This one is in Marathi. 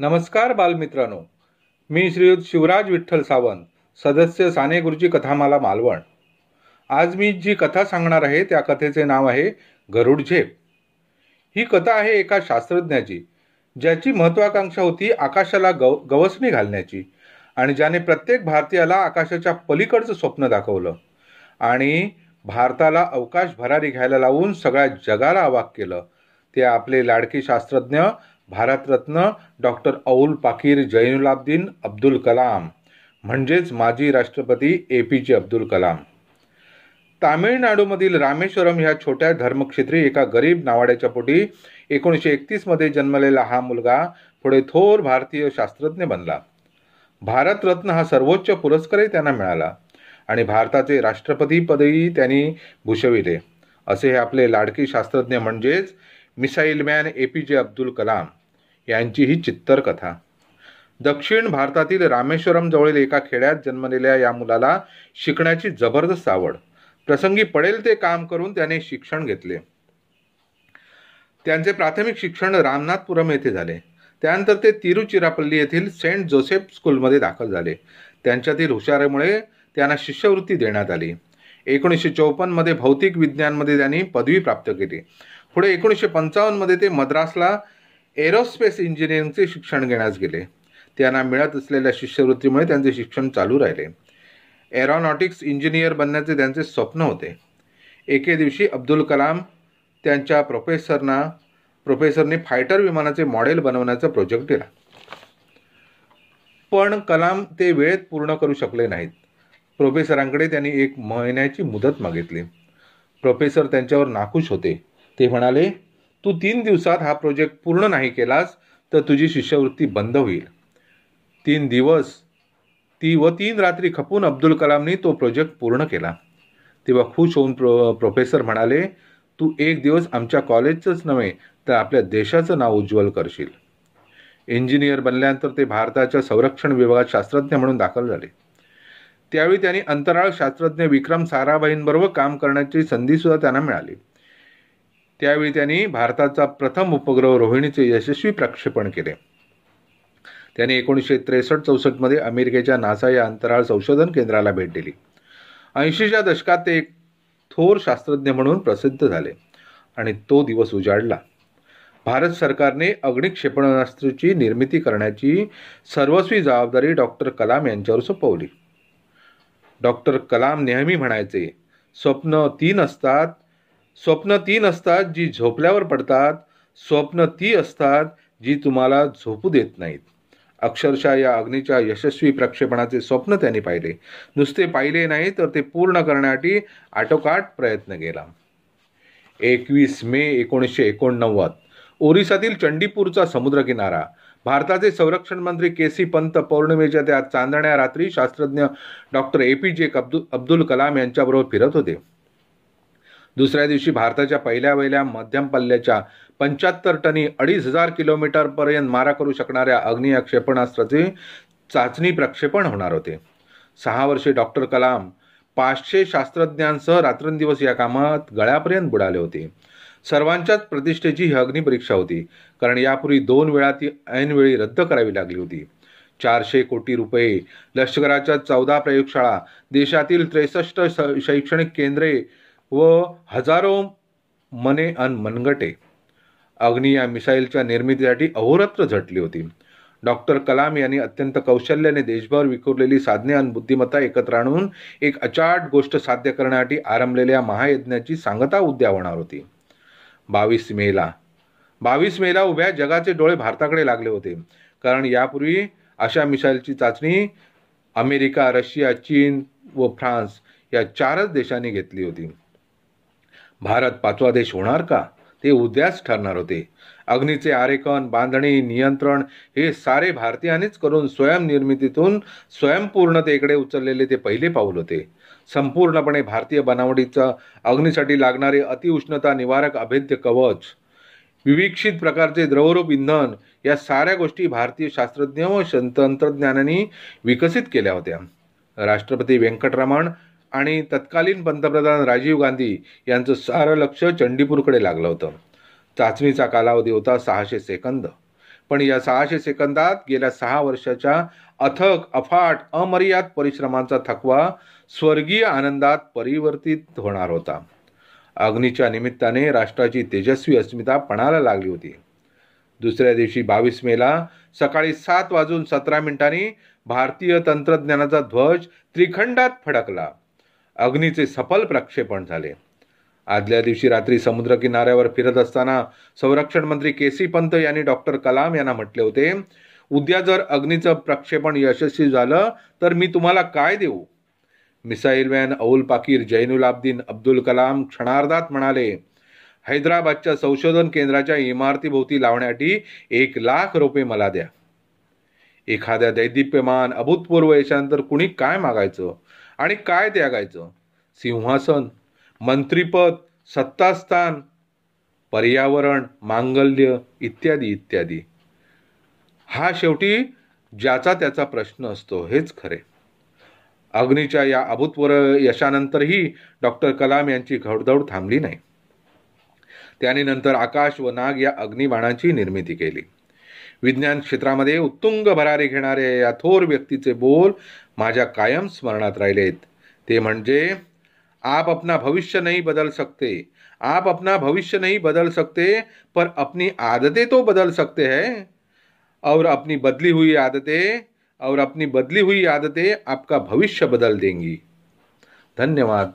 नमस्कार बालमित्रांनो. मी श्रीयुत शिवराज विठ्ठल सावंत सदस्य साने गुरुजी कथामाला मालवण. आज मी जी कथा सांगणार आहे त्या कथेचे नाव आहे गरुड झेप. ही कथा आहे एका शास्त्रज्ञाची ज्याची महत्वाकांक्षा होती आकाशाला गव गवसणी घालण्याची आणि ज्याने प्रत्येक भारतीयाला आकाशाच्या पलीकडचं स्वप्न दाखवलं आणि भारताला अवकाश भरारी घ्यायला लावून सगळ्या जगाला अवाक केलं. ते आपले लाडके शास्त्रज्ञ भारतरत्न डॉक्टर अउल पाकीर जैनुलाब्दीन अब्दुल कलाम म्हणजेच माजी राष्ट्रपती ए पी जे अब्दुल कलाम. तामिळनाडूमधील रामेश्वरम ह्या छोट्या धर्मक्षेत्री एका गरीब नावाड्याच्या पोटी एकोणीसशे एकतीसमध्ये जन्मलेला हा मुलगा पुढे थोर भारतीय शास्त्रज्ञ बनला. भारतरत्न हा सर्वोच्च पुरस्कारही त्यांना मिळाला आणि भारताचे राष्ट्रपतीपदही त्यांनी भूषविले. असे हे आपले लाडके शास्त्रज्ञ म्हणजेच मिसाईल मॅन ए पी जे अब्दुल कलाम. यांची ही चित्तर कथा दक्षिण भारतातील रामेश्वरम जवळील एका खेड्यात जन्मलेल्या या मुलाला शिकण्याची जबरदस्त आवड. प्रसंगी पडेल ते काम करून त्याने शिक्षण घेतले. त्यांचे प्राथमिक शिक्षण रामनाथपुरम येथे झाले. त्यानंतर ते तिरुचिरापल्ली येथील सेंट जोसेफ स्कूलमध्ये दाखल झाले. त्यांच्यातील हुशारीमुळे त्यांना शिष्यवृत्ती देण्यात आली. एकोणीसशे चौपन्नमध्ये भौतिक विज्ञानमध्ये त्यांनी पदवी प्राप्त केली. पुढे एकोणीसशे पंचावन्नमध्ये ते मद्रासला एरोस्पेस इंजिनिअरिंगचे शिक्षण घेण्यास गेले. त्यांना मिळत असलेल्या शिष्यवृत्तीमुळे त्यांचे शिक्षण चालू राहिले. एरोनॉटिक्स इंजिनियर बनण्याचे त्यांचे स्वप्न होते. एके दिवशी अब्दुल कलाम त्यांच्या प्रोफेसरना प्रोफेसरने फायटर विमानाचे मॉडेल बनवण्याचा प्रोजेक्ट दिला. पण कलाम ते वेळेत पूर्ण करू शकले नाहीत. प्रोफेसरांकडे त्यांनी एक महिन्याची मुदत मागितली. प्रोफेसर त्यांच्यावर नाखुश होते. ते म्हणाले तू तीन दिवसात हा प्रोजेक्ट पूर्ण नाही केलास तर तुझी शिष्यवृत्ती बंद होईल. तीन दिवस ती व तीन रात्री खपून अब्दुल कलामनी तो प्रोजेक्ट पूर्ण केला. तेव्हा खुश होऊन प्रो प्रोफेसर म्हणाले तू एक दिवस आमच्या कॉलेजचंच नव्हे तर आपल्या देशाचं नाव उज्ज्वल करशील. इंजिनियर बनल्यानंतर ते भारताच्या संरक्षण विभागात शास्त्रज्ञ म्हणून दाखल झाले. त्यावेळी त्यांनी अंतराळ शास्त्रज्ञ विक्रम साराभाईंबरोबर काम करण्याची संधीसुद्धा त्यांना मिळाली. त्यावेळी त्यांनी भारताचा प्रथम उपग्रह रोहिणीचे यशस्वी प्रक्षेपण केले. त्यांनी एकोणीसशे त्रेसष्ट चौसष्टमध्ये अमेरिकेच्या नासा या अंतराळ संशोधन केंद्राला भेट दिली. ऐंशीच्या दशकात ते एक थोर शास्त्रज्ञ म्हणून प्रसिद्ध झाले आणि तो दिवस उजाडला. भारत सरकारने अग्निक्षेपणास्त्राची निर्मिती करण्याची सर्वस्वी जबाबदारी डॉक्टर कलाम यांच्यावर सोपवली. डॉक्टर कलाम नेहमी म्हणायचे स्वप्न तीन असतात स्वप्न तीन असतात जी झोपल्यावर पडतात स्वप्न ती असतात जी तुम्हाला झोपू देत नाहीत. अक्षरशः या अग्नीच्या यशस्वी प्रक्षेपणाचे स्वप्न त्यांनी पाहिले. नुसते पाहिले नाही तर ते पूर्ण करण्यासाठी आटोकाट प्रयत्न केला. एकवीस मे एकोणीसशे एकोणनव्वद ओरिसातील चंडीपूरचा समुद्रकिनारा. भारताचे संरक्षण मंत्री के सी पंत पौर्णिमेच्या त्या चांदण्या रात्री शास्त्रज्ञ डॉक्टर ए पी जे अब्दुल अब्दुल कलाम यांच्याबरोबर फिरत होते. दुसऱ्या दिवशी भारताच्या पहिल्या वहिल्या मध्यम पल्ल्याच्या पंच्याहत्तर टनी अडीच हजार किलोमीटरपर्यंत मारा करू शकणाऱ्या अग्नि या क्षेपणास्त्राचे चाचणी प्रक्षेपण होणार होते. सहा वर्षे डॉक्टर कलाम पाचशे शास्त्रज्ञांसह रात्रंदिवस या कामात गळ्यापर्यंत बुडाले होते. सर्वांच्याच प्रतिष्ठेची ही अग्निपरीक्षा होती कारण यापूर्वी दोन वेळा ती ऐनवेळी रद्द करावी लागली होती. चारशे कोटी रुपये लष्कराच्या चौदा प्रयोगशाळा देशातील त्रेसष्ट शैक्षणिक केंद्रे व हजारो मने अन मनगटे. अग्नी या मिसाईलच्या निर्मितीसाठी अहोरात्र झटली होती. डॉक्टर कलाम यांनी अत्यंत कौशल्याने देशभर विखुरलेली साधने आणि बुद्धिमत्ता एकत्र आणून एक अचाट गोष्ट साध्य करण्यासाठी आरंभलेल्या महायज्ञाची सांगता उद्या होणार होती. बावीस मेला. बावीस मेला उभ्या जगाचे डोळे भारताकडे लागले होते. कारण यापूर्वी अशा मिसाईलची चाचणी अमेरिका रशिया चीन व फ्रान्स या चारच देशांनी घेतली होती. भारत पाचवा देश होणार का? ते उद्याच ठरणार होते. अग्नीचे आरेखन बांधणी नियंत्रण हे सारे भारतीयांनीच करून स्वयंनिर्मितीतून स्वयंपूर्णतेकडे उचललेले ते पहिले पाऊल होते. संपूर्णपणे भारतीय बनावटीचं अग्नीसाठी लागणारे अतिउष्णता निवारक अभेद्य कवच विविक्षित प्रकारचे द्रवरूप इंधन या साऱ्या गोष्टी भारतीय शास्त्रज्ञ व तंत्रज्ञानांनी विकसित केल्या होत्या. राष्ट्रपती व्यंकटरमण आणि तत्कालीन पंतप्रधान राजीव गांधी यांचं सारं लक्ष चंडीपूरकडे लागलं होतं. चाचणीचा कालावधी होता सहाशे सेकंद. पण या सहाशे सेकंदात गेल्या सहा वर्षाच्या अथक अफाट अमर्याद परिश्रमांचा थकवा स्वर्गीय आनंदात परिवर्तित होणार होता. अग्नीच्या निमित्ताने राष्ट्राची तेजस्वी अस्मिता पणाला लागली होती. दुसऱ्या दिवशी बावीस मेला सकाळी सात वाजून सतरा मिनिटांनी भारतीय तंत्रज्ञानाचा ध्वज त्रिखंडात फडकला. अग्नीचे सफल प्रक्षेपण झाले. आदल्या दिवशी रात्री समुद्र किनाऱ्यावर फिरत असताना संरक्षण मंत्री के सी पंत यांनी डॉक्टर कलाम यांना म्हटले होते उद्या जर अग्नीचं प्रक्षेपण यशस्वी झालं तर मी तुम्हाला काय देऊ? मिसाईल मॅन अउल पाकीर जैनुल आब्दीन अब्दुल कलाम क्षणार्धात म्हणाले हैदराबादच्या संशोधन केंद्राच्या इमारतीभोवती लावण्यासाठी एक लाख रुपये मला द्या. एखाद्या दैदिप्यमान अभूतपूर्व यशानंतर कुणी काय मागायचं? आणि काय त्यागायचं? सिंहासन मंत्रीपद सत्तास्थान पर्यावरण मांगल्य इत्यादी इत्यादी. हा शेवटी ज्याचा त्याचा प्रश्न असतो हेच खरे. अग्नीच्या या अभूतपूर्व यशानंतरही डॉक्टर कलाम यांची घडदौड थांबली नाही. त्याने नंतर आकाश व नाग या अग्निबाणाची निर्मिती केली. विज्ञान क्षेत्रामध्ये उत्तुंग भरारी घेणारे या थोर व्यक्तीचे बोल माझ्या कायम स्मरणात राहिलेत. ते म्हणजे आप अपना भविष्य नहीं बदल सकते. आप अपना भविष्य नहीं बदल सकते पर अपनी आदतें तो बदल सकते हैं. और अपनी बदली हुई आदतें और अपनी बदली हुई आदतें आपका भविष्य बदल देंगी. धन्यवाद.